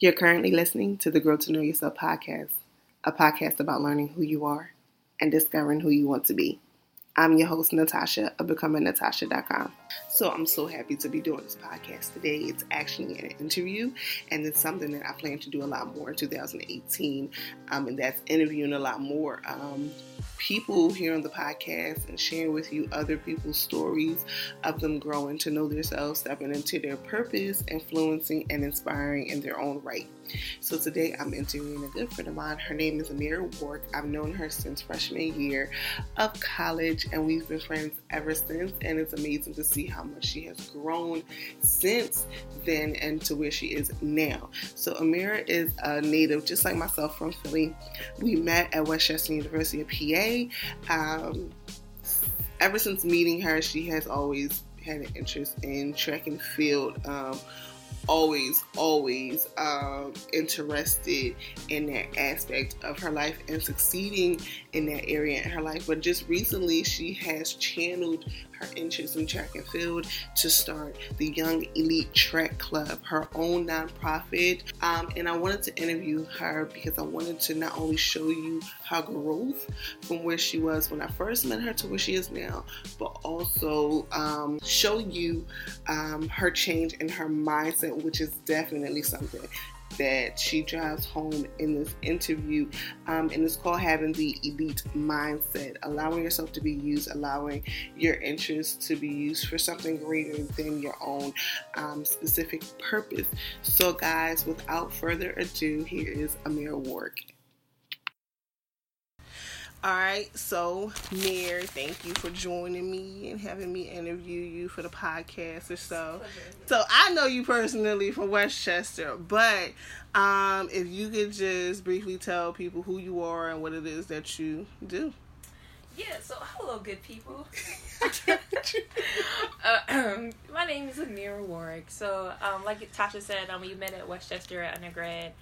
You're currently listening to the Grow to Know Yourself podcast, a podcast about learning who you are and discovering who you want to be. I'm your host, Natasha of BecomingNatasha.com. So I'm so happy to be doing this podcast today. It's actually an interview, and it's something that I plan to do a lot more in 2018, um, and that's interviewing a lot more um, people here on the podcast and sharing with you other people's stories of them growing to know themselves, stepping into their purpose, influencing and inspiring in their own right. So today I'm interviewing a good friend of mine. Her name is Amira Wark. I've known her since freshman year of college, and we've been friends ever since. And it's amazing to see how much she has grown since then and to where she is now. So Amira is a native, just like myself, from Philly. We met at West Chester University of PA. Um, ever since meeting her, she has always had an interest in track and field. Um, always, always um, interested in that aspect of her life and succeeding in that area in her life. But just recently, she has channeled her interest in track and field to start the Young Elite Track Club, her own nonprofit. Um, and I wanted to interview her because I wanted to not only show you her growth from where she was when I first met her to where she is now, but also um, show you um, her change in her mindset, which is definitely something that she drives home in this interview. Um, and it's called having the elite mindset, allowing yourself to be used, allowing your interests to be used for something greater than your own um, specific purpose. So, guys, without further ado, here is Amira Wark. All right, so Mir, thank you for joining me and having me interview you for the podcast or so. So I know you personally from West Chester, but um, if you could just briefly tell people who you are and what it is that you do. Yeah, so hello, good people. uh, um, my name is Amira Warwick. So, um, like Tasha said, um, we met at West Chester at undergrad.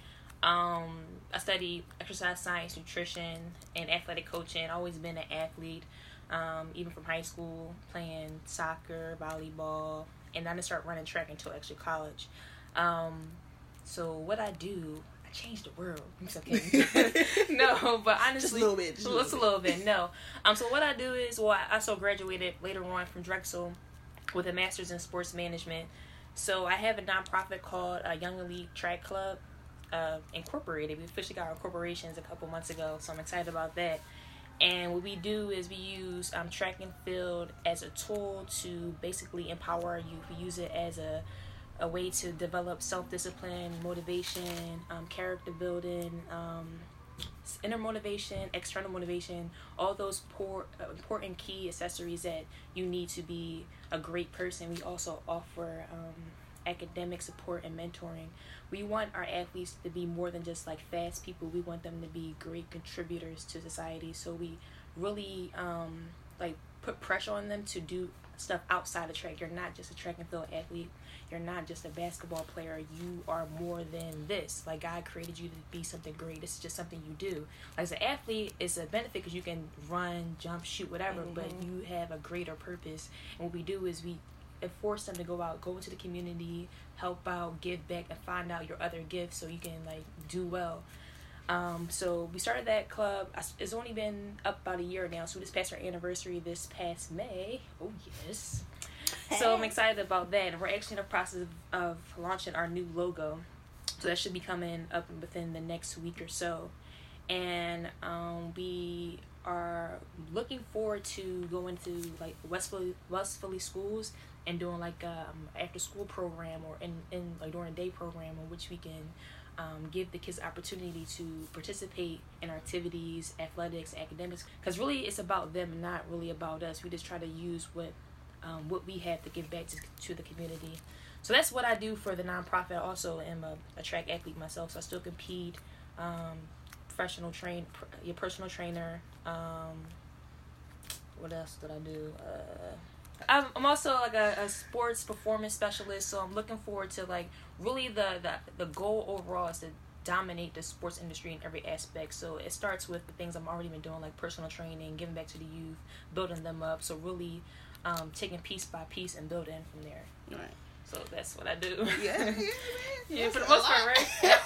Um, I studied exercise science, nutrition, and athletic coaching. Always been an athlete, um, even from high school, playing soccer, volleyball, and I didn't start running track until actually college. Um, so what I do, I change the world. It's okay. no, but honestly, just a little bit. Just, just a little bit. No. Um. So what I do is, well, I also graduated later on from Drexel with a master's in sports management. So I have a nonprofit called uh, Young Elite Track Club uh, incorporated. We officially got our corporations a couple months ago, so I'm excited about that. And what we do is we use um, track and field as a tool to basically empower our youth. We use it as a a way to develop self discipline, motivation, um, character building, um, inner motivation, external motivation, all those poor, uh, important key accessories that you need to be a great person. We also offer um, academic support and mentoring. We want our athletes to be more than just like fast people. We want them to be great contributors to society. So we really um, like put pressure on them to do stuff outside of track. You're not just a track and field athlete. You're not just a basketball player. You are more than this. Like God created you to be something great. This is just something you do. Like as an athlete, it's a benefit because you can run, jump, shoot, whatever. Mm-hmm. But you have a greater purpose. And what we do is we force them to go out, go into the community, help out, give back, and find out your other gifts so you can like do well. Um, so we started that club. It's only been up about a year now. So we just passed our anniversary this past May. Oh yes. So I'm excited about that. And we're actually in the process of, of launching our new logo. So that should be coming up within the next week or so. And um, we are looking forward to going to like West Philly, West Philly schools and doing like um after school program or in, in like during day program in which we can um, give the kids opportunity to participate in activities, athletics, academics. Because really, it's about them, not really about us. We just try to use what um, what we have to give back to, to the community. So that's what I do for the nonprofit. I also am a, a track athlete myself, so I still compete. Um, professional train, your personal trainer. Um, what else did I do? Uh, I'm, I'm also like a, a sports performance specialist, so I'm looking forward to like really the, the the goal overall is to dominate the sports industry in every aspect. So it starts with the things I've already been doing, like personal training, giving back to the youth, building them up. So really um, taking piece by piece and building from there. Right. So that's what I do. Yeah, yeah, yeah for the most part, right?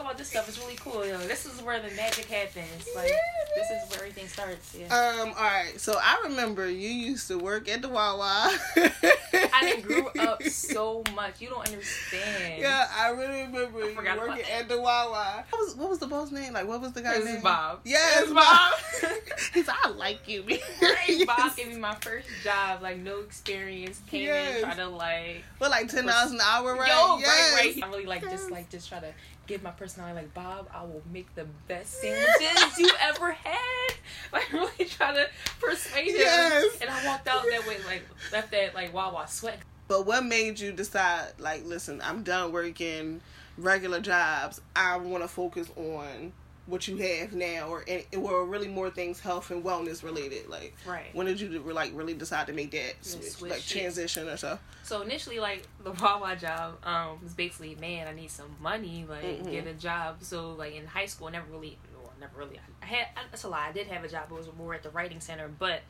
a about this stuff It's really cool. You know, this is where the magic happens. Like Yeah, this is where everything starts. Yeah. Um, all right. So I remember you used to work at the Wawa. I didn't grew up so much. You don't understand. Yeah, I really remember I you working at the Wawa. What was what was the boss name? Like what was the guy's name? Bob. Yes, Bob. Bob. He's I like you. Right, Bob Yes. gave me my first job, like no experience. Came Yes. in, tried to like, For like ten dollars an hour, right? yo, yes. right, right. I really like Yes. just like just try to give my personality. Like Bob, I will make the best sandwiches you ever had. Like really try to persuade him. Yes. And I walked out that way, like left that like Wawa sweat. But what made you decide, like, listen, I'm done working regular jobs. I want to focus on what you have now, or or really more things health and wellness related. Like, Right. when did you like really decide to make that switch, switch, like transition or so? So initially, like the Wawa job um, was basically, man, I need some money, like Mhm. get a job. So like in high school, I never really, well, never really. I had that's a lie. I did have a job, but it was more at the writing center. But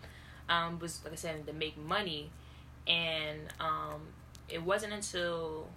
um, was like I said to make money, and um, it wasn't until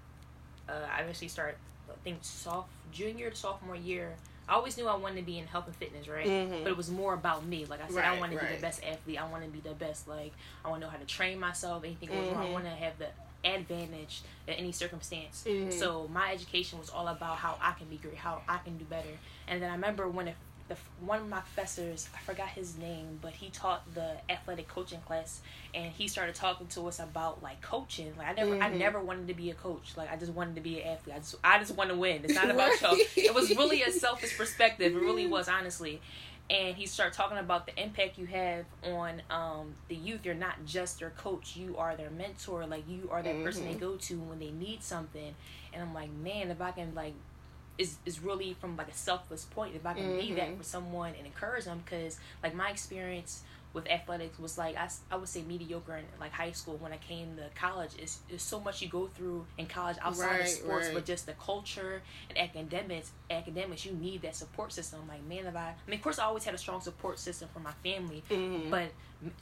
uh, I actually started, I think, soft junior sophomore year. I always knew I wanted to be in health and fitness, right? Mhm. But it was more about me. Like I said, I Right, want to be the best athlete. I want to be the best. Like I want to know how to train myself. Anything goes wrong, I want to have the advantage in any circumstance. Mhm. So my education was all about how I can be great, how I can do better. And then I remember when it, the one of my professors, I forgot his name, but he taught the athletic coaching class, and he started talking to us about like coaching. Like I never, I Mhm. never wanted to be a coach. Like I just wanted to be an athlete. I just, I just want to win. It's not about y'all. It was really a selfish perspective. It really was, honestly. And he started talking about the impact you have on um, the youth. You're not just their coach. You are their mentor. Like you are that person they Mhm. go to when they need something. And I'm like, man, if I can like is is really from like a selfless point if i can be that Mhm. for someone and encourage them because like my experience with athletics was like I, I would say mediocre in like high school when i came to college is there's so much you go through in college outside of sports right. but just the culture and academics academics you need that support system like man if i i mean of course i always had a strong support system from my family Mhm. but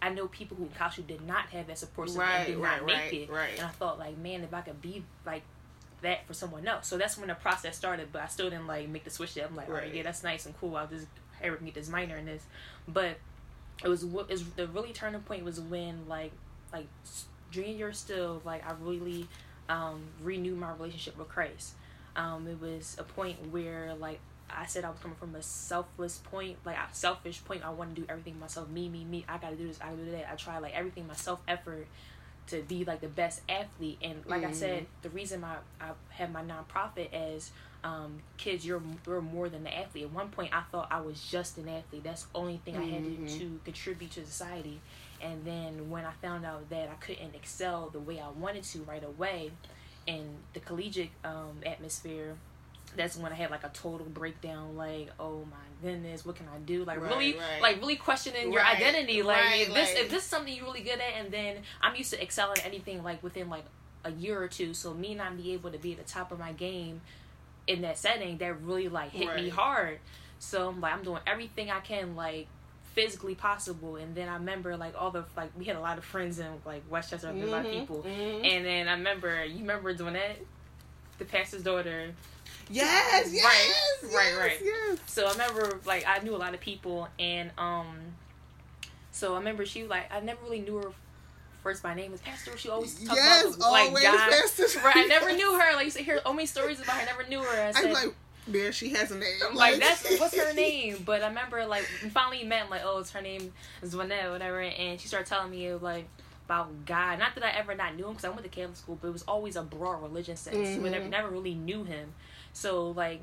I know people who in college who did not have that support system Right, and did right, not make right, it. right. And I thought like, man, if I could be like that for someone else. So that's when the process started. But I still didn't like make the switch. Yet. I'm like, all right, Right. yeah, that's nice and cool. I'll just Eric get this minor in this. But it was what is the really turning point was when like like junior still like I really um, renewed my relationship with Christ. Um, it was a point where like I said I was coming from a selfless point, like a selfish point. I want to do everything myself. Me, me, me. I gotta do this. I gotta do that. I try like everything myself effort to be like the best athlete. And like I said, the reason my I have my nonprofit as um, kids, you're you're more than the athlete. At one point, I thought I was just an athlete. That's the only thing I had to, to contribute to society. And then when I found out that I couldn't excel the way I wanted to right away in the collegiate um, atmosphere, that's when I had like a total breakdown. Like, oh my goodness, what can I do? Like Right, really, right. like really questioning your Right, identity. Like, if this if this is something you're really good at, and then I'm used to excelling at anything like within like a year or two. So me not be able to be at the top of my game in that setting, that really like hit me hard. So I'm like, I'm doing everything I can like physically possible and then i remember like all the like we had a lot of friends in like West Chester mm a lot of people mhm. and then i remember you remember doing that the pastor's daughter yes, yes, Right, right, yes, right. yes. so I remember like I knew a lot of people and um so I remember she like I never really knew her first by name was Pastor. She always talked Yes, about the, like God. Pastor. Right, I never knew her. Like you hear many stories about her. I never knew her. I said was like, man, she has a name. I'm like that's what's her name. But I remember like we finally met. I'm like oh it's her name is Zwanette whatever. And she started telling me like about God. Not that I ever not knew him because I went to Catholic school, but it was always a broad religion sense. Mhm. We never, never really knew him. So like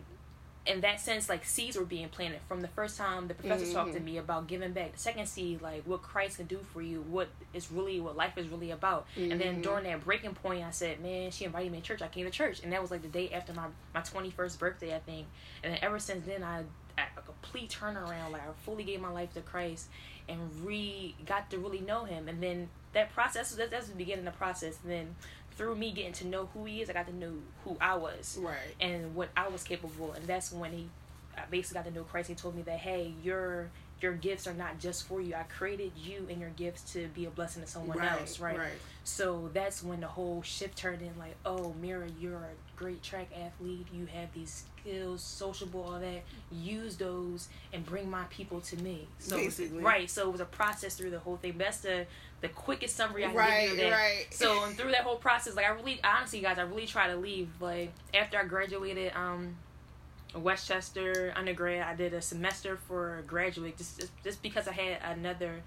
in that sense, like seeds were being planted from the first time the professor talked to Mhm. me about giving back. The second seed, like what Christ can do for you, what is really what life is really about. And then Mhm. during that breaking point, I said, "Man, she invited me to church. I came to church, and that was like the day after my my twenty first birthday, I think. And then ever since then, I, I a complete turnaround. Like I fully gave my life to Christ and re got to really know Him. And then that process that, that's the beginning of the process. And then through me getting to know who He is, I got to know who I was right. and what I was capable. And that's when he I basically got to know Christ. He told me that hey, your your gifts are not just for you. I created you and your gifts to be a blessing to someone right, else, right? Right. So that's when the whole shift turned in. Like, oh, Mira, you're a great track athlete. You have these skills, sociable, all that. Use those and bring my people to me. So Basically. right. So it was a process through the whole thing. That's the the quickest summary I can Right, give you. that. right. So and through that whole process, like I really, honestly, guys, I really try to leave. Like after I graduated, um, West Chester undergrad, I did a semester for graduate just just, just because I had another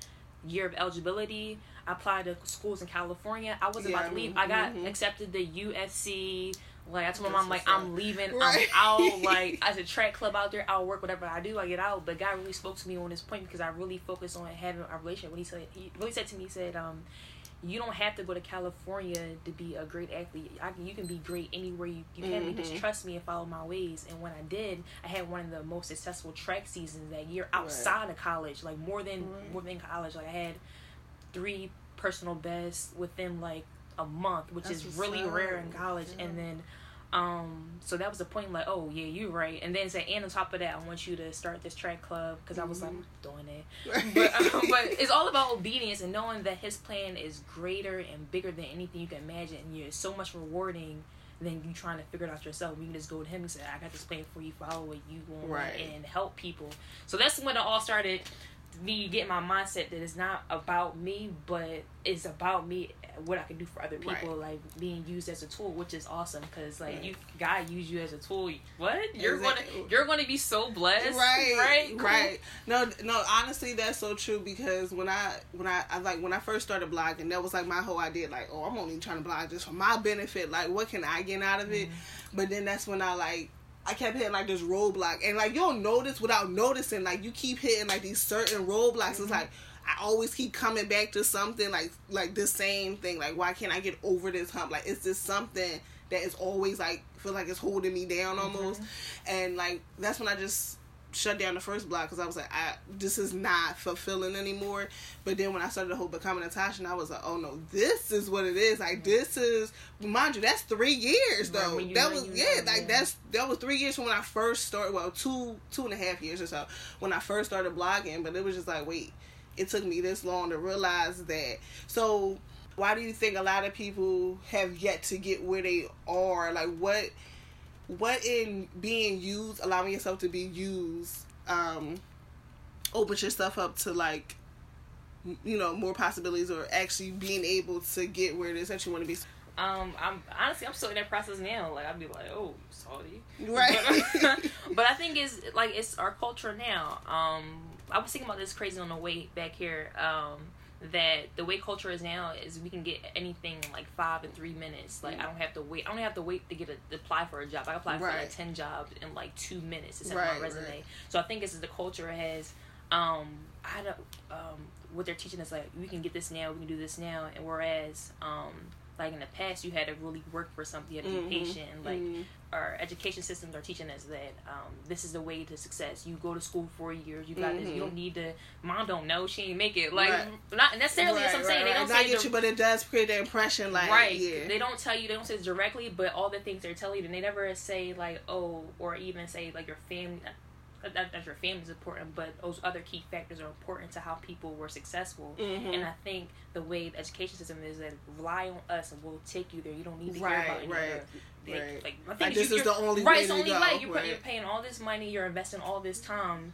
year of eligibility. I applied to schools in California. I was Yeah, about to leave. I got mhm. accepted to USC. Like I told my mom, like. I'm leaving. Right. I'm out. Like as a track club out there, I'll work whatever I do. I get out. But God really spoke to me on this point because I really focused on having a relationship. When he said, he really said to me, he said, um, "You don't have to go to California to be a great athlete. I can, you can be great anywhere you you can. You just trust me and follow my ways." And when I did, I had one of the most successful track seasons that year outside of college. Like more than Right. more than college. Like I had three personal bests within like a month, which That's is really rare in college. Yeah. And then, um, so that was the point. Like, oh yeah, you're right. And then say, and on top of that, I want you to start this track club because I was like Mhm. doing it. But um, but it's all about obedience and knowing that His plan is greater and bigger than anything you can imagine. And you're so much rewarding. Than you trying to figure it out yourself. You can just go to him and say, "I got this plan for you. Follow what you want Right. and help people." So that's when it all started me getting my mindset that it's not about me, but it's about me, what I can do for other people, Right. like being used as a tool, which is awesome because like Right. you God use you as a tool. What you're Exactly. gonna you're gonna be so blessed, right Right, Cool. right no no honestly that's so true because when i when I, I like when i first started blogging that was like my whole idea like oh i'm only trying to blog just for my benefit like what can i get out of it Mm-hmm. but then that's when i like I kept hitting like this roadblock, and like you'll notice without noticing, like you keep hitting like these certain roadblocks. Mm-hmm. It's like I always keep coming back to something like like the same thing. Like why can't I get over this hump? Like it's just something that is always like feel like it's holding me down almost, and like that's when I just shut down the first block because I was like, I this is not fulfilling anymore. But then when I started the whole becoming Natasha, and I was like, oh no, this is what it is. Like this is, mind you, that's three years though. you that know, was yeah, know, like yeah. that's that was three years from when I first started. Well, two two and a half years or so when I first started blogging. But it was just like, wait, it took me this long to realize that. So. Why do you think a lot of people have yet to get where they are? Like, what what in being used, allowing yourself to be used, um, opens yourself up to like, you know, more possibilities or actually being able to get where it is that you want to be. Um, I'm honestly I'm still in that process now. Like I'd be like, oh, salty, Right. But, but I think it's like it's our culture now. Um, I was thinking about this crazy on the way back here. Um, that the way culture is now is we can get anything in like five and three minutes. Like I don't have to wait. I don't have to wait to get a, apply for a job. I apply for Right. like ten jobs in like two minutes to send Right, my resume. right. So I think this is the culture has. Um, I don't. Um, what they're teaching us like we can get this now, we can do this now, and whereas um, like in the past you had to really work for something, you had to Mhm. be patient. Like Mhm. our education systems are teaching us that um, this is the way to success. You go to school for years, you got this. You don't need to. Mom don't know she ain't make it. Like Right. not necessarily. that's what I'm Right, saying. right, They don't say get you, but it does create the impression like, right. yeah, They don't tell you. They don't say it directly, but all the things they're telling you, and they never say like, oh, or even say like your family. That, that your family is important, but those other key factors are important to how people were successful. Mhm. And I think the way the education system is that rely on us and we'll take you there. You don't need to hear Right, about any right, other. They, right. Like, I think Like, this is the only right. way It's the only go, way. You're, right. you're paying all this money. You're investing all this time.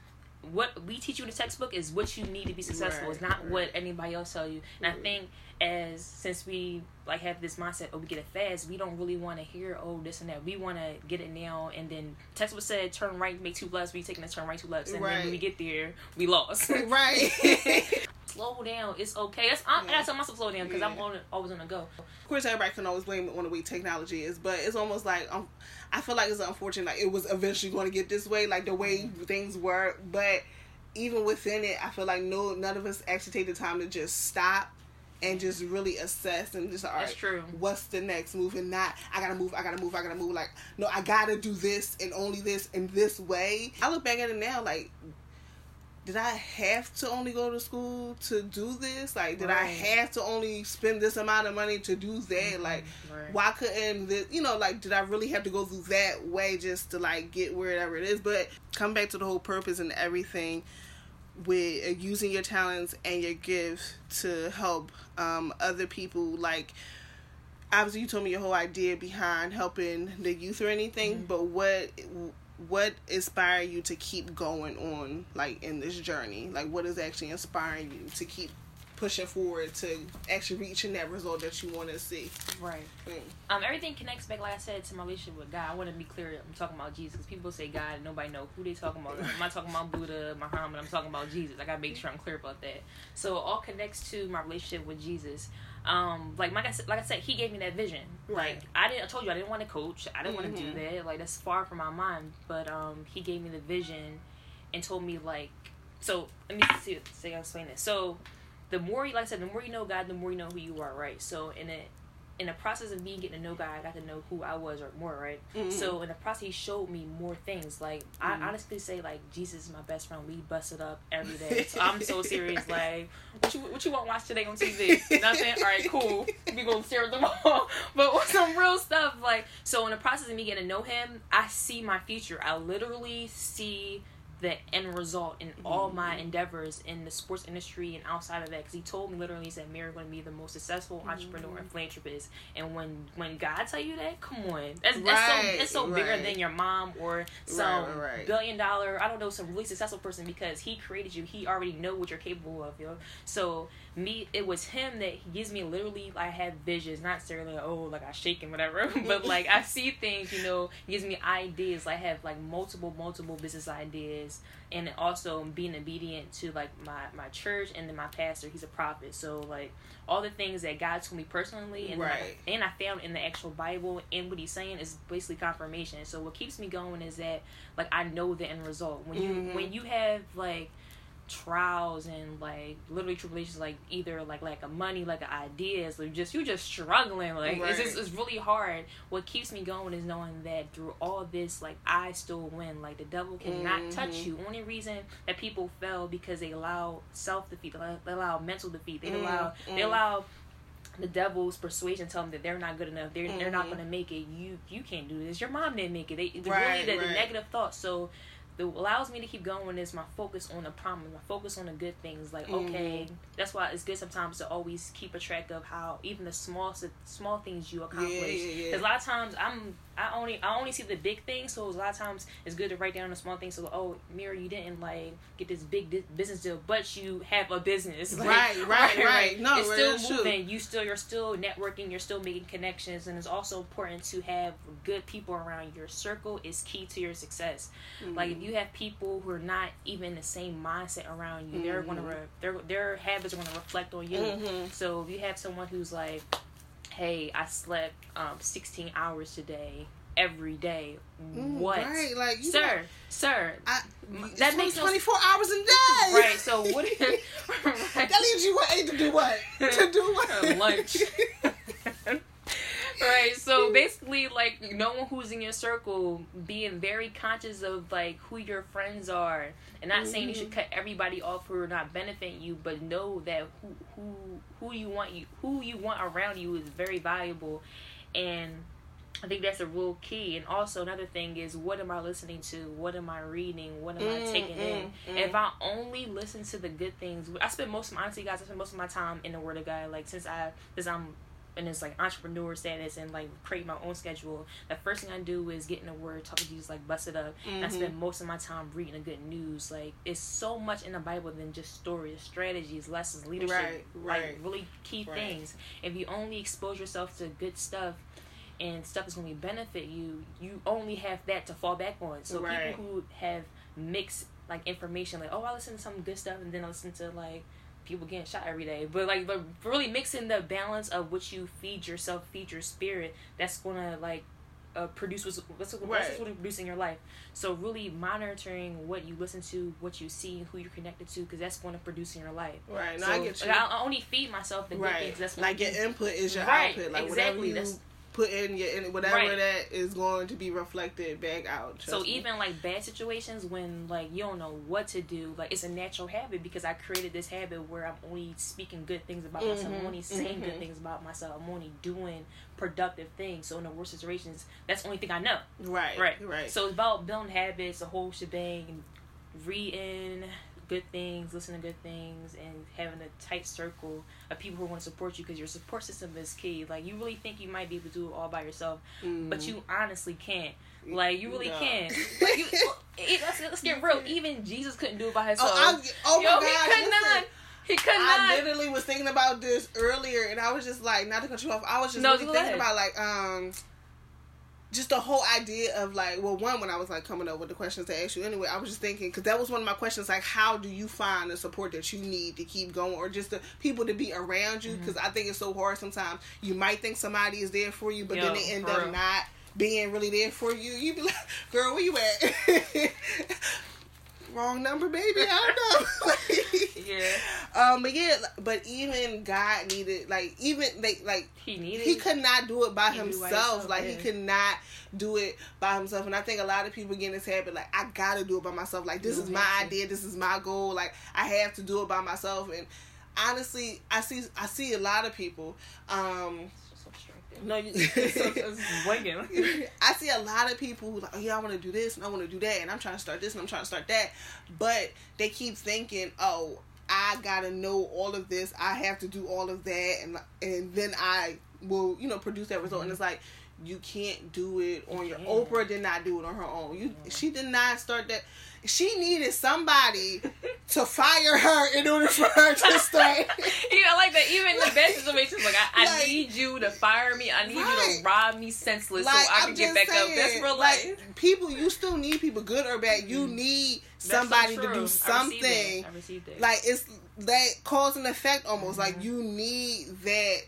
What we teach you in the textbook is what you need to be successful. Right, it's not right. what anybody else tell you. And I think as since we like have this mindset, oh, we get it fast. We don't really want to hear oh this and that. We want to get it now. And then textbook said turn right, make two lefts. We taking this turn right, two lefts. And then when we get there, we lost. right. slow down. It's okay. That's, I, Yeah. I tell myself slow down because I'm on, always on the go. of course, everybody can always blame it on the way technology is, but it's almost like um, I feel like it's unfortunate. Like it was eventually going to get this way, like the way Mm-hmm. things were. But even within it, I feel like no, none of us actually take the time to just stop and just really assess and just all right. That's true. What's the next move? And not I gotta move, I gotta move, I gotta move. Like no, I gotta do this and only this in this way. I look back at it now, like did I have to only go to school to do this? Like, did I have to only spend this amount of money to do that? Like, Right. why couldn't this, you know, like, did I really have to go through that way just to, like, get wherever it is? But come back to the whole purpose and everything with uh, using your talents and your gifts to help um, other people, like, obviously you told me your whole idea behind helping the youth or anything, mm-hmm. but what what inspired you to keep going on like in this journey? Like what is actually inspiring you to keep pushing forward to actually reaching that result that you want to see. Right. Mm. Um, everything connects back, like I said, to my relationship with God. I want to be clear. I'm talking about Jesus. because People say God, and nobody know who they talking about. I'm not talking about Buddha, Muhammad. I'm talking about Jesus. I gotta make sure I'm clear about that. So all connects to my relationship with Jesus. Um, like like I said, like I said, he gave me that vision. Right. Like I didn't. I told you I didn't want to coach. I didn't mm-hmm. want to do that. Like that's far from my mind. But um, he gave me the vision, and told me like. So let me see. See, I explain this. So the more you like I said, the more you know God, the more you know who you are, right? So in it in the process of me getting to know God, I got to know who I was or more, right? Mm-hmm. So in the process, He showed me more things. Like mm-hmm. I honestly say, like Jesus is my best friend. We bust it up every day. So I'm so serious. Like what you what you want to watch today on TV? Nothing. All right, cool. We gonna stare at them all. But with some real stuff, like so in the process of me getting to know Him, I see my future. I literally see the end result in mm-hmm. all my endeavors in the sports industry and outside of that. Because he told me literally, he said, "Mary going to be the most successful mm-hmm. entrepreneur and philanthropist." And when when God tell you that, come on, that's, right, that's so that's so right. bigger than your mom or some right, billion dollar, I don't know, some really successful person because He created you. He already know what you're capable of, yo. So me, it was Him that He gives me literally. I have visions, not necessarily like, oh, like I shake and whatever, but like I see things. You know, He gives me ideas. I have like multiple multiple business ideas and also being obedient to like my my church and then my pastor he's a prophet so like all the things that god told me personally and right. I, and i found in the actual bible and what he's saying is basically confirmation so what keeps me going is that like i know the end result when you mm-hmm. when you have like trials and like literally tribulations like either like like a money like ideas like just you just struggling like right. it's just it's really hard what keeps me going is knowing that through all this like i still win like the devil cannot mm-hmm. touch you only reason that people fell because they allow self-defeat they allow mental defeat they mm-hmm. allow they mm. allow the devil's persuasion tell them that they're not good enough they're, mm-hmm. they're not mm-hmm. going to make it you you can't do this your mom didn't make it they right, really the, right. the negative thoughts so that allows me to keep going is my focus on the promise, my focus on the good things. Like, mm-hmm. okay, that's why it's good sometimes to always keep a track of how even the small small things you accomplish. Because yeah, yeah, yeah. a lot of times I'm I only I only see the big things, so a lot of times it's good to write down the small things. So, oh, Mary, you didn't like get this big business deal, but you have a business. Like, right, right, right, right. No, it's still moving. True. You still you're still networking. You're still making connections, and it's also important to have good people around. Your circle is key to your success. Mm-hmm. Like if you have people who are not even the same mindset around you, mm-hmm. they're gonna re- their their habits are gonna reflect on you. Mm-hmm. So if you have someone who's like hey, I slept um, 16 hours today every day. Mm, what? Right, like sir, got, sir. I, that makes 24 no, hours a day. Right. So what? right. That leaves you what? To do what? to do what? Lunch. right so basically like no one who's in your circle being very conscious of like who your friends are and not mm-hmm. saying you should cut everybody off who are not benefiting you but know that who who who you want you who you want around you is very valuable and I think that's a real key. And also another thing is what am I listening to? What am I reading? What am mm, I taking mm, in? Mm. If I only listen to the good things, I spend most of my honestly guys, I spend most of my time in the Word of God. Like since I, since I'm and it's like entrepreneur status and like create my own schedule. The first thing I do is get in the word, talk to Jesus, like bust it up. Mm-hmm. And I spend mm-hmm. most of my time reading the good news. Like it's so much in the Bible than just stories, strategies, lessons, leadership, right, like really key right. things. If you only expose yourself to good stuff and stuff is going to benefit you, you only have that to fall back on. So right. people who have mixed like information, like oh I listen to some good stuff and then I listen to like people getting shot every day. But like, but really mixing the balance of what you feed yourself, feed your spirit. That's gonna like uh, produce what's what's, what's right. what producing your life. So really monitoring what you listen to, what you see, who you're connected to, because that's going to produce in your life. Right. No, so, I get you. Like, I only feed myself the right. good things. That's like your input is your right. output. Like exactly. whatever you that's, put in your in whatever right. that is going to be reflected back out. So me. even like bad situations when like you don't know what to do, like it's a natural habit because I created this habit where I'm only speaking good things about mm-hmm. myself, I'm only saying mm-hmm. good things about myself, I'm only doing productive things. So in the worst situations, that's the only thing I know. Right. Right. Right. So it's about building habits, a whole shebang, reading good things, listen to good things, and having a tight circle of people who want to support you because your support system is key. Like you really think you might be able to do it all by yourself, mm. but you honestly can't. Like you really no. can't. Like you, let's, let's get real. Even Jesus couldn't do it by himself. Oh, oh my Yo, God! He could not. He could not. I literally was thinking about this earlier, and I was just like, not to cut you off. I was just no, really thinking ahead. about like, um, just the whole idea of like, well, one when I was like coming up with the questions to ask you anyway, I was just thinking because that was one of my questions, like, how do you find the support that you need to keep going, or just the people to be around you? Because mm-hmm. I think it's so hard sometimes. You might think somebody is there for you, but Yo, then they end up real. not being really there for you. You be like, girl, where you at? wrong number, baby. I don't know. yeah. Um, but yeah, but even God needed like even they like he needed he could not do it by himself. himself. Like yeah. he could not do it by himself. And I think a lot of people get in this habit like I gotta do it by myself. Like this you is my to. idea. This is my goal. Like I have to do it by myself. And honestly, I see I see a lot of people. Um, no, you. I see a lot of people who like, oh yeah, I want to do this and I want to do that, and I'm trying to start this and I'm trying to start that, but they keep thinking, oh, I gotta know all of this, I have to do all of that, and and then I will, you know, produce that result. Mm-hmm. And it's like you can't do it on your. Oprah did not do it on her own. You, mm-hmm. she did not start that she needed somebody to fire her in order for her to stay. you know, like that. Even the best situations, like I, I need you to fire me. I need right. you to rob me senseless like, so I can get back saying, up. That's real life. Like, people, you still need people, good or bad. You mm-hmm. need somebody so to do something. I received it. Like it's that cause and effect almost. Mm-hmm. Like you need that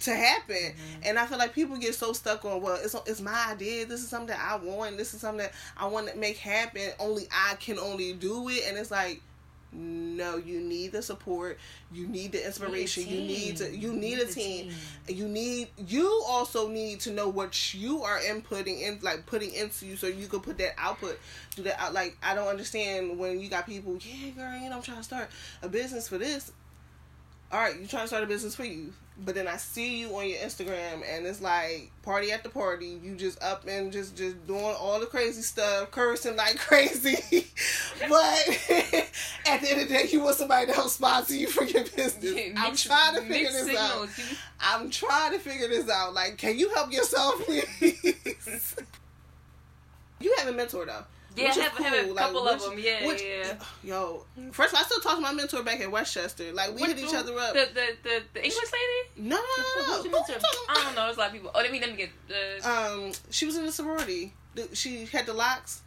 to happen. Mm-hmm. And I feel like people get so stuck on, well, it's it's my idea. This is something that I want. This is something that I want to make happen. Only I can only do it. And it's like, no, you need the support. You need the inspiration. You need, to. You need, need a team. team. You need. You also need to know what you are inputting in, like putting into you, so you can put that output. Do that. Out, like I don't understand when you got people. Yeah, girl, you know, I'm trying to start a business for this. All right, you trying to start a business for you but then I see you on your Instagram and it's like party at the party. You just up and just just doing all the crazy stuff, cursing like crazy. but at the end of the day, you want somebody to help sponsor you for your business. Yeah, I'm trying to figure this signals. out. I'm trying to figure this out. Like, can you help yourself, please? you have a mentor though. Yeah, have, cool. have a couple like, of them. Yeah, which, yeah. Yo, first of all, I still talk to my mentor back in West Chester. Like we hit each other up. The the the, the English lady? No, no, no. no. I don't know. There's a lot of people. Oh, let me let me get. Uh... Um, she was in the sorority. She had the locks.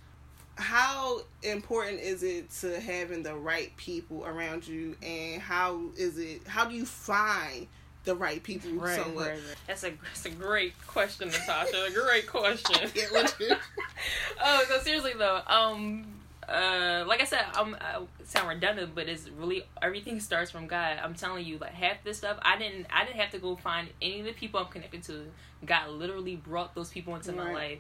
How important is it to having the right people around you, and how is it? How do you find the right people right, somewhere? Right, right. That's a that's a great question, Natasha. a great question. oh, so seriously though, um, uh, like I said, I'm I sound redundant, but it's really everything starts from God. I'm telling you, like half this stuff, I didn't I didn't have to go find any of the people I'm connected to. God literally brought those people into right. my life.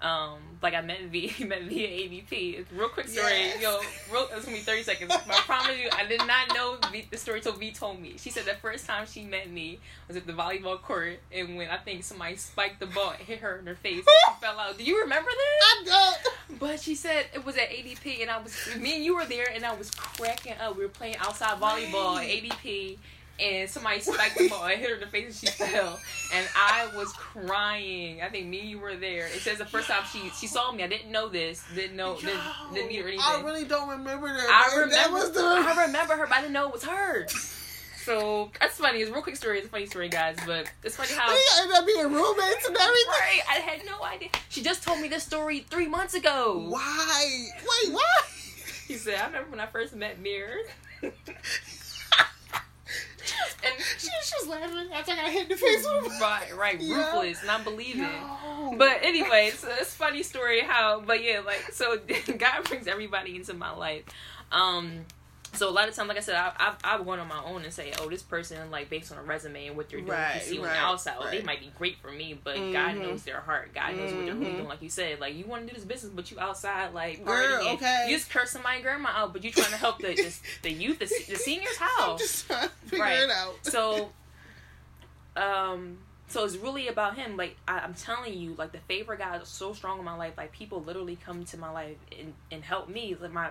Um, like I met V, met via AVP. Real quick story, yes. yo. Real, it's gonna be thirty seconds. I promise you, I did not know v, the story till V told me. She said the first time she met me was at the volleyball court, and when I think somebody spiked the ball, and hit her in her face, and she fell out. Do you remember this? I don't. But she said it was at ADP, and I was me and you were there, and I was cracking up. We were playing outside volleyball at ADP and somebody spiked the ball and hit her in the face and she fell. And I was crying. I think me and you were there. It says the first time she she saw me. I didn't know this. Didn't know. Yo, didn't, didn't meet her anything. I really don't remember that. I remember. That was the... I remember her, but I didn't know it was her. So that's funny. It's a real quick story. It's a funny story, guys. But it's funny how we ended up being roommates and everything. Right. I had no idea. She just told me this story three months ago. Why? Wait, what? he said, "I remember when I first met Mira." and she, was laughing after I got hit in the face with Right, right, yeah. ruthless, not believing. No. But anyway, it's, it's funny story how, but yeah, like so, God brings everybody into my life. Um, so a lot of time, like I said, I, I've, I've gone on my own and say, oh, this person, like based on a resume and what they're doing, right, you see right, on the outside, right. they might be great for me, but mm-hmm. God knows their heart. God knows mm-hmm. what they're mm-hmm. doing. Like you said, like you want to do this business, but you outside like Girl, okay. You just cursing my grandma out, but you trying to help the the, the youth, the, the seniors. How? I'm just trying to figure right. it out. So, um. So it's really about him. Like I, am telling you, like the favor God is so strong in my life. Like people literally come to my life and, and help me. Like my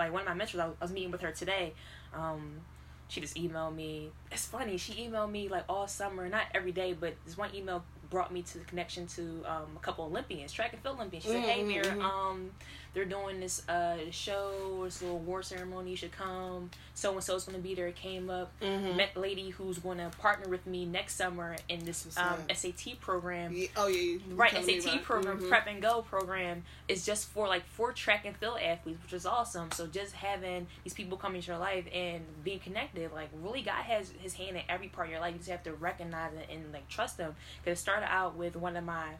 like one of my mentors. I was, I was meeting with her today. Um, she just emailed me. It's funny. She emailed me like all summer, not every day, but this one email brought me to the connection to um, a couple Olympians, track and field Olympians. She said, "Hey, Mir, Mhm, mhm. um, they're doing this uh show, this little award ceremony. You should come. So and so's gonna be there." Came up. Mhm. Met lady who's gonna partner with me next summer in this um. SAT program. Yeah, oh yeah, Right, SAT program, Mhm. prep and go program is just for like for track and field athletes, which is awesome. So just having these people come into your life and being connected, like really, God has His hand in every part of your life. You just have to recognize it and like trust Him. Because it started out with one of my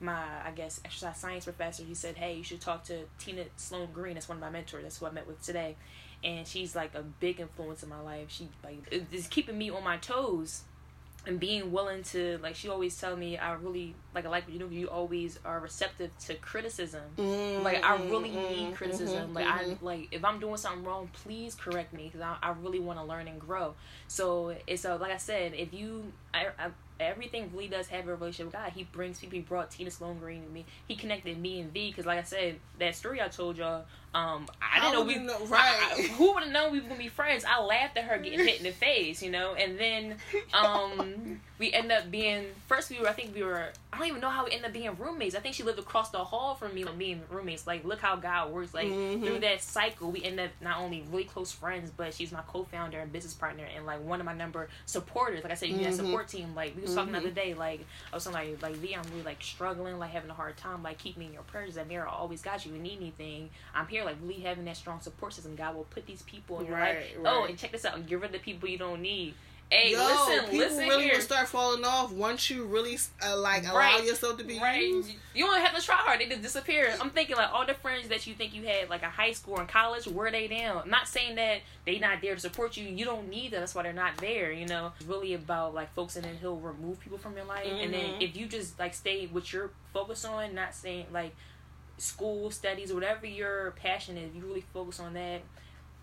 my I guess exercise science professor. He said, "Hey, you should talk to Tina Sloan Green. That's one of my mentors. That's who I met with today." And she's like a big influence in my life. She like is keeping me on my toes and being willing to like she always tell me I really like I like you know you always are receptive to criticism. Mm, Like I mm, really need criticism. mhm, like I mhm. like if I'm doing something wrong, please correct me because I, I really want to learn and grow. So it's so like I said, if you I, I everything really does have a relationship with God. He brings people. He brought Tina Sloan Green to me. He connected me and V because like I said, that story I told y'all. Um, I didn't know we know- right. I- who would have known we were gonna be friends? I laughed at her getting hit in the face, you know, and then um we end up being first we were I think we were I don't even know how we end up being roommates. I think she lived across the hall from me, like being roommates. Like look how God works. Like Mhm. through that cycle, we end up not only really close friends, but she's my co-founder and business partner, and like one of my number supporters. Like I said, you that Mhm. support team. Like we was talking the Mhm. other day. Like I was talking like like V, I'm really like struggling, like having a hard time. Like keep me in your prayers. That Mira always got you. If you need anything, I'm here. Like really having that strong support system. God will put these people in your life. Right, Oh, and check this out. Get rid of the people you don't need. Hey, Yo, listen, people listen really here. will start falling off once you really uh, like allow yourself to be Right, used. you don't have to try hard; they just disappear. I'm thinking like all the friends that you think you had like a high school and college, where they now? I'm not saying that they not there to support you. You don't need them. That's why they're not there. You know, it's really about like focusing and he'll remove people from your life, and then Mhm. if you just like stay what you're focused on, not saying like school studies whatever your passion is, you really focus on that.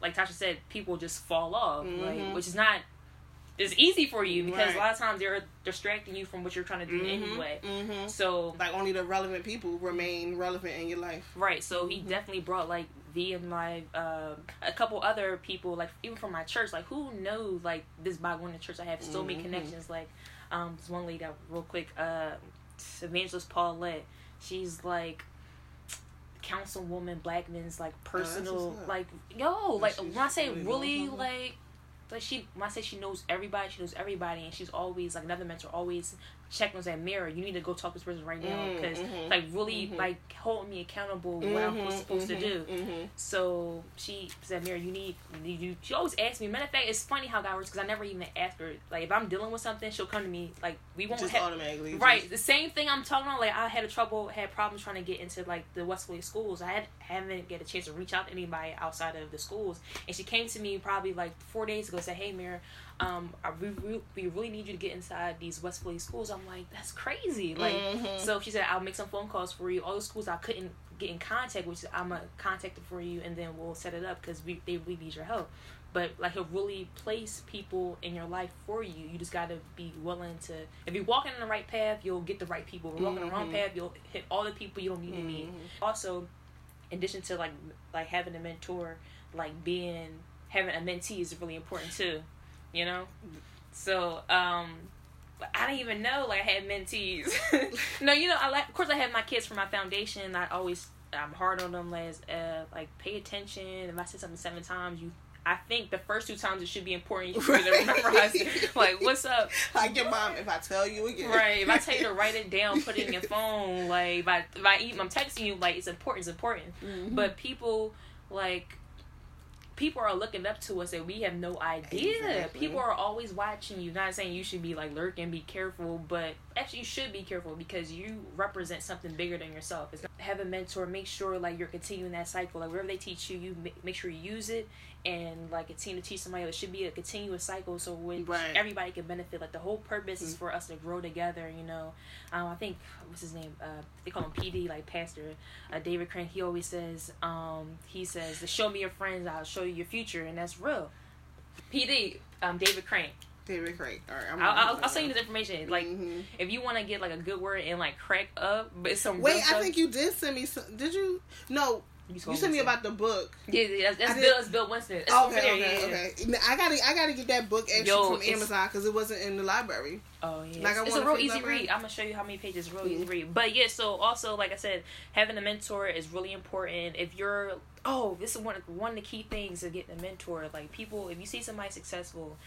Like Tasha said, people just fall off, Mhm. like which is not. It's easy for you because Right. a lot of times they're distracting you from what you're trying to do anyway. hmm So Like only the relevant people remain relevant in your life. Right, so he Mhm. definitely brought like V and my um a couple other people, like even from my church, like who knows like this by going to church I have so many Mhm. connections. Like um this one lady that real quick, uh Evangelist Paulette, she's like councilwoman Blackman's like personal what's like yo, like when I say really really knowing her. like like she when I say she knows everybody, she knows everybody and she's always like another mentor always checking us at mirror, you need to go talk to this person right now Mm, because mhm, like really mhm. like holding me accountable what I'm Mhm, supposed to do. mhm. So she said, "Mira, you need you." she always asks me. Matter of fact, it's funny how God works because I never even ask her. Like if I'm dealing with something, she'll come to me. Like we won't Just have automatically. right just- the same thing I'm talking about. Like I had a trouble, had problems trying to get into like the Westlake schools. I had haven't get a chance to reach out to anybody outside of the schools, and she came to me probably like four days ago. Said, "Hey, Mary, um, I we, we, we really need you to get inside these Westlake schools." I'm like, "That's crazy!" Like Mhm. so she said, I'll make some phone calls for you. All the schools I couldn't get in contact with, I'm to contact for you and then we'll set it up because we, they really need your help. But like he'll really place people in your life for you. You just got to be willing to. If you're walking in the right path, you'll get the right people. If you're walking the wrong Mhm. path, you'll hit all the people you don't need to meet. Also, in addition to like like having a mentor, like being having a mentee is really important too. You know, so um, but I didn't even know like I had mentees. no, you know, I like. Of course, I have my kids for my foundation. I always I'm hard on them as uh, like pay attention. If I say something seven times, you. I think the first two times it should be important. You should Right. memorize it. Like, what's up? Like your mom, if I tell you again. Right. If I tell you to write it down, put it in your phone. Like, if I if I even I'm texting you, like it's important. It's important. Mhm. But people like people are looking up to us and we have no idea. Exactly. People are always watching you. Not saying you should be like lurking, be careful, but actually you should be careful because you represent something bigger than yourself. It's have a mentor. Make sure like you're continuing that cycle. Like whatever they teach you, you make sure you use it and like continue to teach somebody. else. It should be a continuous cycle so which Right. everybody can benefit. Like the whole purpose is Mhm. for us to grow together. You know, um, I think what's his name? Uh, they call him PD, like Pastor uh, David Crane. He always says, um, he says, "To show me your friends, I'll show you your future," and that's real. PD, um, David Crane. David Craig. All right, I'm I'll, I'll, I'll send you this information. Like, Mhm. if you want to get like a good word and like crack up, but some Wait, I stuff- think you did send me some. Did you? No, You, you sent me about the book. Yeah, yeah that's, that's Bill. It's Bill Winston. It's okay, okay, yeah, okay. I gotta, I gotta get that book actually Yo, from Amazon because it wasn't in the library. Oh yeah, like, it's, it's a real easy read. I'm gonna show you how many pages. Real mm-hmm. easy read. But yeah, so also like I said, having a mentor is really important. If you're, oh, this is one one of the key things of getting a mentor. Like people, if you see somebody successful.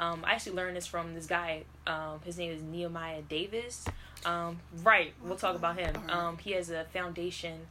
Um, I actually learned this from this guy. Um, his name is Nehemiah Davis. Um, right, we'll talk about him. Um, he has a foundation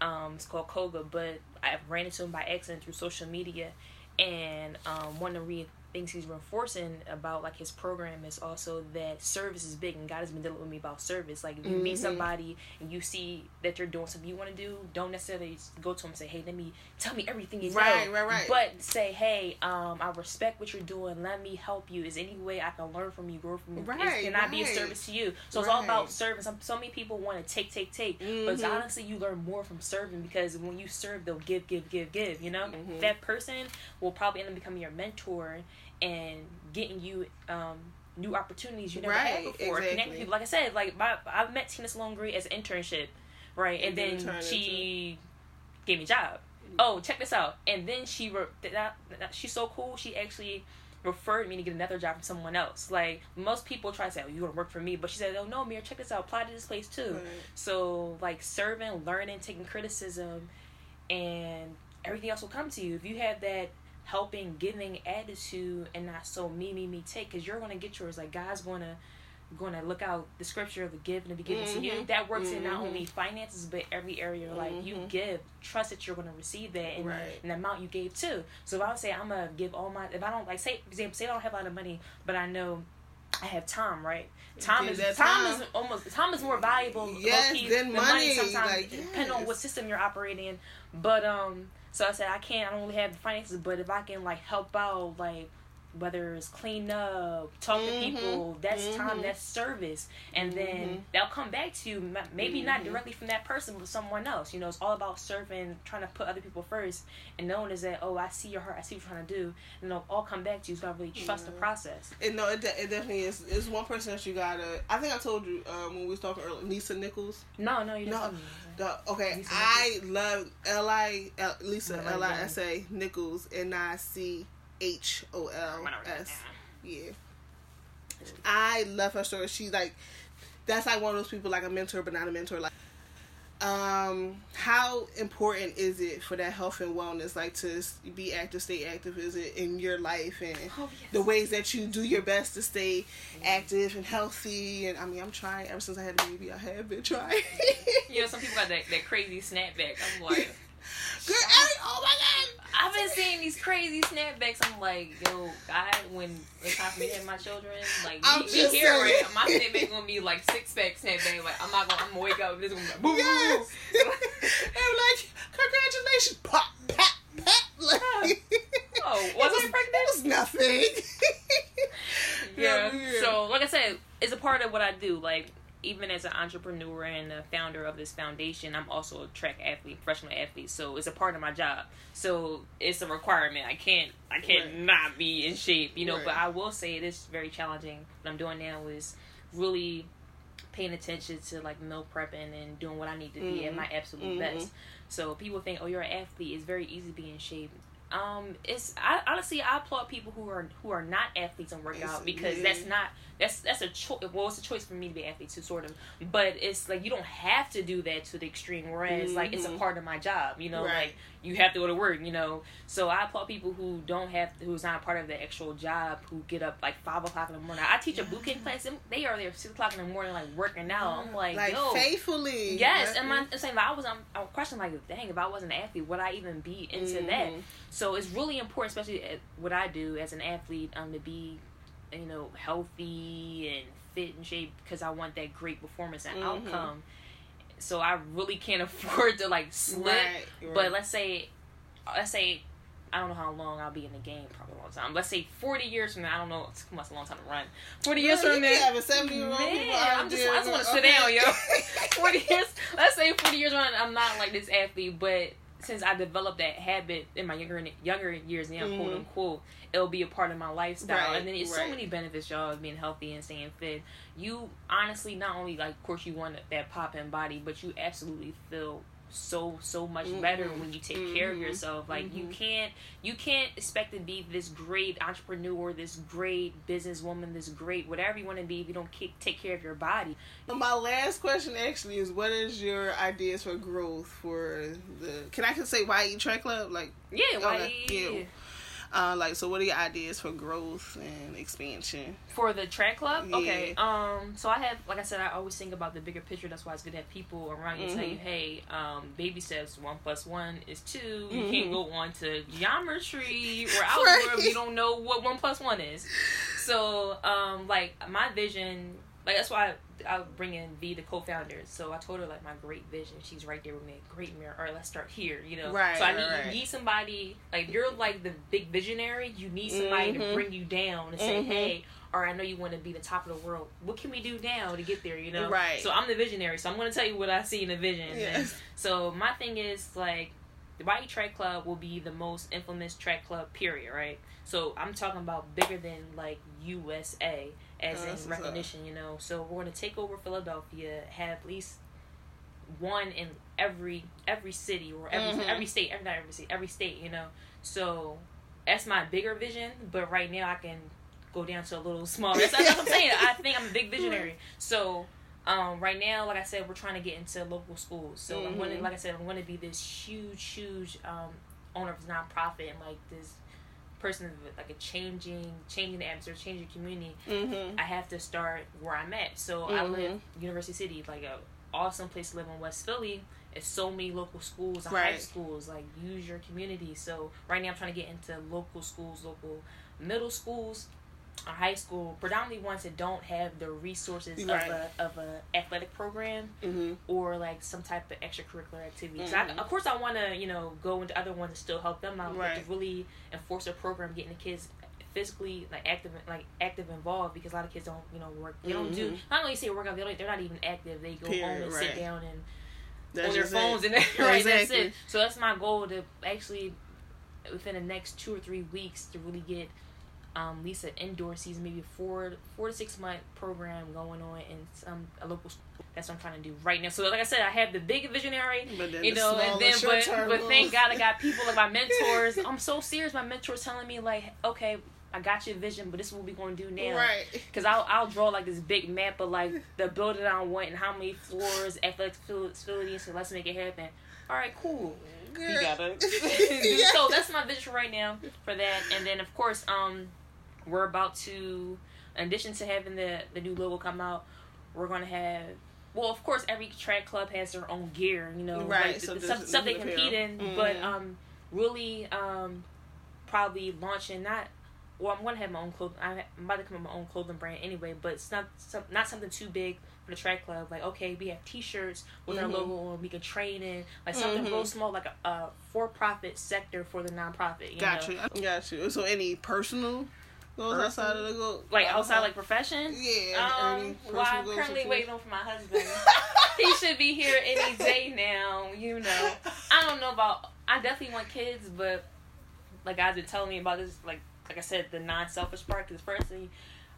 um, it's called Koga, but I ran into him by accident through social media, and um, one of the re- things he's reinforcing about like his program is also that service is big and God has been dealing with me about service. Like if you mm-hmm. meet somebody and you see that they're doing something you want to do, don't necessarily go to them and say, Hey, let me tell me everything you right, know. Right, right, But say, Hey, um, I respect what you're doing, let me help you. Is any way I can learn from you, grow from you? Right, is, can right. I be a service to you? So it's all about service. So many people want to take, take, take. Mm-hmm. But honestly you learn more from serving because when you serve they'll give, give, give, give, you know? Mm-hmm. That person will probably end up becoming your mentor and getting you um, new opportunities you never right, had before. Exactly. Connect people. Like I said, like my I met Tina Salone Gray as an internship, right? And, and then she gave me a job. Oh, check this out. And then she wrote that, that she's so cool. She actually referred me to get another job from someone else. Like most people try to say, "Oh, you're gonna work for me," but she said, "Oh no, Mir, check this out. Apply to this place too." Right. So like serving, learning, taking criticism, and everything else will come to you if you have that helping, giving attitude, and not so me, me, me, take. Because you're gonna get yours. Like God's gonna gonna look out the scripture of the give and the be given mm-hmm. to you. Mm-hmm. That works mm-hmm. in not only mm-hmm. finances but every area. Like mm-hmm. you give, trust that you're gonna receive that and, right. and the amount you gave too. So if I would say I'm gonna give all my if I don't like say for example, say I don't have a lot of money, but I know I have time, right? Time is time, time, is almost time is more valuable yes, than, money. money sometimes like, yes. depending on what system you're operating in. But um so I said I can't. I don't really have the finances, but if I can like help out, like whether it's clean up, talk mm-hmm. to people, that's mm-hmm. time, that's service, and mm-hmm. then they'll come back to you. Maybe not mm-hmm. directly from that person, but someone else. You know, it's all about serving, trying to put other people first, and knowing is that oh, I see your heart, I see what you're trying to do, and they'll all come back to you. You gotta really trust the process. And no, it, de- it definitely is. It's one person that you gotta. I think I told you um, when we was talking earlier, Lisa Nichols. No, no, you didn't. No, the, okay, I love L I Lisa L I S A Nichols N I C H O L S. Yeah. I love her story. She's like, that's like one of those people like a mentor, but not a mentor. Like, um, how important is it for that health and wellness, like to be active, stay active? Is it in your life and oh, yes. the ways that you do your best to stay active and healthy? And I mean, I'm trying ever since I had a baby. I have been trying. you know, some people got that, that crazy snapback. I'm like. Girl, oh my god! I've been seeing these crazy snapbacks. I'm like, yo, God, when it's time for me to have my children, like, I'm be, be here, right? My snapback gonna be like six pack snapback. Like, I'm not gonna, I'm gonna wake up. This gonna be like, boo, yes. boo, boo. I'm like, congratulations, pop, pop, pop. Like, oh, was I pregnant? It was nothing. yeah. yeah. So, like I said, it's a part of what I do. Like, even as an entrepreneur and the founder of this foundation, I'm also a track athlete, professional athlete. So it's a part of my job. So it's a requirement. I can't I can't right. not be in shape, you know. Right. But I will say it is very challenging. What I'm doing now is really paying attention to like meal prepping and doing what I need to mm-hmm. be at mm-hmm. my absolute mm-hmm. best. So people think, oh, you're an athlete. It's very easy to be in shape um it's I honestly I applaud people who are who are not athletes and work out because yeah. that's not that's that's a choice well it's a choice for me to be an athlete too sort of but it's like you don't have to do that to the extreme whereas mm-hmm. like it's a mm-hmm. part of my job you know right. like you have to go to work you know so I applaud people who don't have who's not a part of the actual job who get up like five o'clock in the morning I teach a boot camp class and they are there six o'clock in the morning like working out I'm like like Yo. faithfully yes and my saying if I was I'm, I'm questioning like dang if I wasn't an athlete would I even be into mm-hmm. that so it's really important, especially what I do as an athlete, um, to be, you know, healthy and fit and shape because I want that great performance and mm-hmm. outcome. So I really can't afford to like slip. Right, right. But let's say, let's say, I don't know how long I'll be in the game. Probably a long time. Let's say forty years from now. I don't know. It's a long time to run. Forty years from now. Have a seventy year old. I'm just. I just want to okay. sit down, yo. forty years. Let's say forty years on. I'm not like this athlete, but since I developed that habit in my younger younger years now, mm-hmm. quote unquote, it'll be a part of my lifestyle. Right, and then it's right. so many benefits, y'all, of being healthy and staying fit. You honestly not only like, of course, you want that pop in body, but you absolutely feel so so much better mm-hmm. when you take care of mm-hmm. yourself. Like you mm-hmm. can't you can't expect to be this great entrepreneur this great businesswoman this great whatever you want to be if you don't keep, take care of your body. My last question actually is what is your ideas for growth for the can i just say YE track club? Like yeah okay, yeah uh, like, so what are your ideas for growth and expansion for the track club? Yeah. Okay, um, so I have, like I said, I always think about the bigger picture. That's why it's good to have people around you mm-hmm. tell you, hey, um, baby steps one plus one is 2 mm-hmm. You can't go on to geometry or algebra right. if you don't know what one plus one is. So, um, like my vision, like that's why I'll bring in V, the co-founder. So I told her like my great vision. She's right there with me. Great Mira. All right, let's start here. You know. Right. So I need right. you need somebody like you're like the big visionary. You need somebody mm-hmm. to bring you down and say, mm-hmm. hey. Or I know you want to be the top of the world. What can we do now to get there? You know, right? So I'm the visionary. So I'm going to tell you what I see in the vision. So my thing is like the YE Track Club will be the most infamous track club, period, right? So I'm talking about bigger than like USA as oh, in recognition, you know. So we're going to take over Philadelphia, have at least one in every every city or every mm-hmm. every state, every not every state, every state, you know. So that's my bigger vision, but right now I can go down to a little smaller. That's, that's what I'm saying. I think I'm a big visionary. So um, right now, like I said, we're trying to get into local schools. So mm-hmm. I'm going to, like I said, I'm going to be this huge, huge um, owner of nonprofit and like this person like a changing changing the atmosphere changing the community mm-hmm. i have to start where i'm at so mm-hmm. i live university city like a awesome place to live in west philly it's so many local schools and right. high schools like use your community so right now i'm trying to get into local schools local middle schools a high school, predominantly ones that don't have the resources right. of a of a athletic program mm-hmm. or like some type of extracurricular activity. Mm-hmm. So I, mm-hmm. of course, I want to you know go into other ones and still help them out, right. but to really enforce a program, getting the kids physically like active like active involved because a lot of kids don't you know work they don't do mm-hmm. not only say work out they don't, they're not even active they go Period, home and right. sit down and that's on their phones it. and right exactly. that's it so that's my goal to actually within the next two or three weeks to really get um, Lisa indoor season, maybe four four to six month program going on in some a local school. That's what I'm trying to do right now. So like I said, I have the big visionary, you know, and then but but thank God I got people like my mentors. I'm so serious. My mentors telling me like, okay, I got your vision, but this is what we're going to do now. Right. Because I'll, I'll draw like this big map of like the building I want and how many floors, athletic facilities, so let's make it happen. All right, cool. Girl. You got it. so that's my vision right now for that. And then, of course, um, we're about to, in addition to having the the new logo come out, we're gonna have. Well, of course, every track club has their own gear, you know, right? Like so the, stuff, stuff they compete in, mm-hmm. but um, really um, probably launching not. Well, I'm gonna have my own clothing. I'm about to come up with my own clothing brand anyway, but it's not some, not something too big for the track club. Like, okay, we have T-shirts with mm-hmm. our logo on. We can train in like something mm-hmm. real small, like a, a for-profit sector for the nonprofit. You got know? you. Got you. So, any personal Goes outside of the go. Like outside, like profession. Yeah. Um. Well, I'm currently waiting on for my husband. he should be here any day now. You know. I don't know about. I definitely want kids, but like guys been telling me about this, like like I said, the non-selfish part. Because firstly,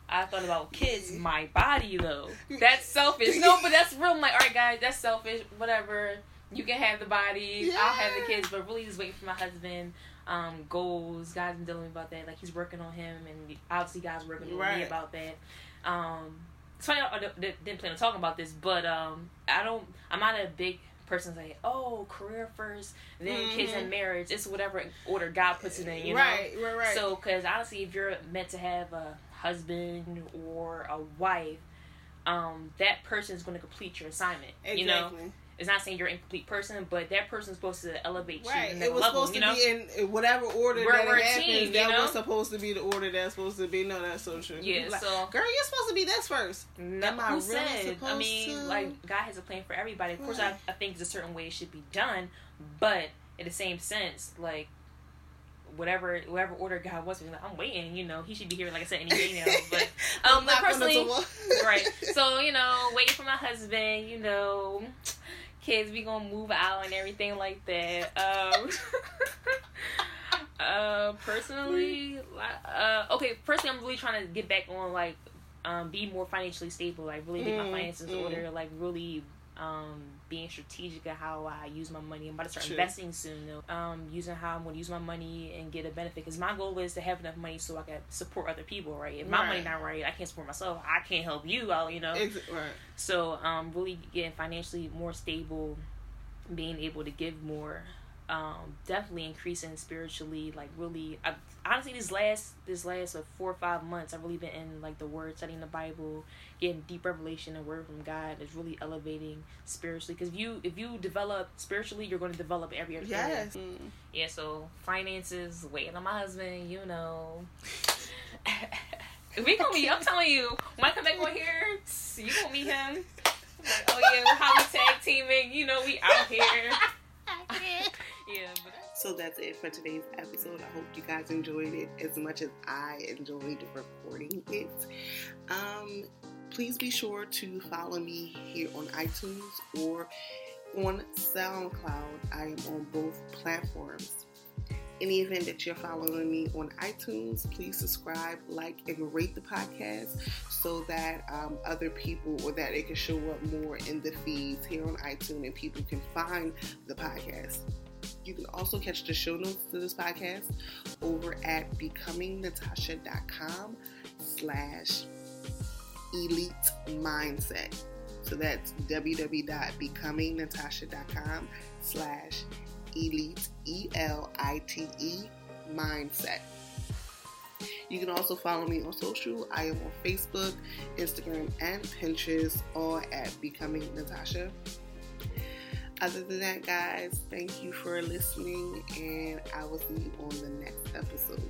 I thought about kids, my body though. That's selfish. No, but that's real. I'm like, all right, guys, that's selfish. Whatever. You can have the body. Yeah. I'll have the kids, but really just waiting for my husband um, goals. God's been dealing about that. Like he's working on him, and obviously God's working on right. me about that. Um, it's funny I didn't plan on talking about this, but um, I don't. I'm not a big person say, "Oh, career first, then mm-hmm. kids and marriage." It's whatever order God puts it in, you know. Right, right, right. So, because honestly, if you're meant to have a husband or a wife, um, that person is going to complete your assignment. Exactly. You know, it's not saying you're an incomplete person, but that person's supposed to elevate you. Right. It was level, supposed to know? be in whatever order we're, that we're it happens. Team, that know? was supposed to be the order that's supposed to be. No, that's so true. Yeah. Like, so, girl, you're supposed to be this first. No, Am I who really said? I mean, to? like God has a plan for everybody. Of right. course, I, I think there's a certain way it should be done, but in the same sense, like whatever whatever order God wants. Like, I'm waiting, you know. He should be here, like I said, any day now. But um, but personally, right. So you know, waiting for my husband. You know, kids we gonna move out and everything like that. Um, uh, personally, uh, okay. Personally, I'm really trying to get back on like, um, be more financially stable. Like really get mm, my finances mm. order. Like really, um, being strategic of how I use my money. I'm about to start True. investing soon, though. Um, using how I'm going to use my money and get a benefit. Because my goal is to have enough money so I can support other people, right? If my Right. money not right, I can't support myself. I can't help you out, you know. Ex- right. So, um, really getting financially more stable, being able to give more, um, definitely increasing spiritually. Like really, I, honestly, this last this last like, four or five months, I've really been in like the Word, studying the Bible, getting deep revelation and Word from God. Is really elevating spiritually. Because if you if you develop spiritually, you're going to develop every other area. Yes. Mm. Yeah. So finances, waiting on my husband, you know. we gonna be. I'm telling you, when I come back on here, you gonna meet him. Like, oh yeah, how we tag teaming? You know, we out here. So that's it for today's episode. I hope you guys enjoyed it as much as I enjoyed recording it. Um, please be sure to follow me here on iTunes or on SoundCloud. I am on both platforms. In the event that you're following me on iTunes, please subscribe, like, and rate the podcast so that um, other people or that it can show up more in the feeds here on iTunes and people can find the podcast. You can also catch the show notes to this podcast over at becomingnatasha.com slash elite mindset. So that's www.becomingnatasha.com slash elite, E-L-I-T-E, mindset. You can also follow me on social. I am on Facebook, Instagram, and Pinterest, all at Becoming Natasha. Other than that, guys, thank you for listening, and I will see you on the next episode.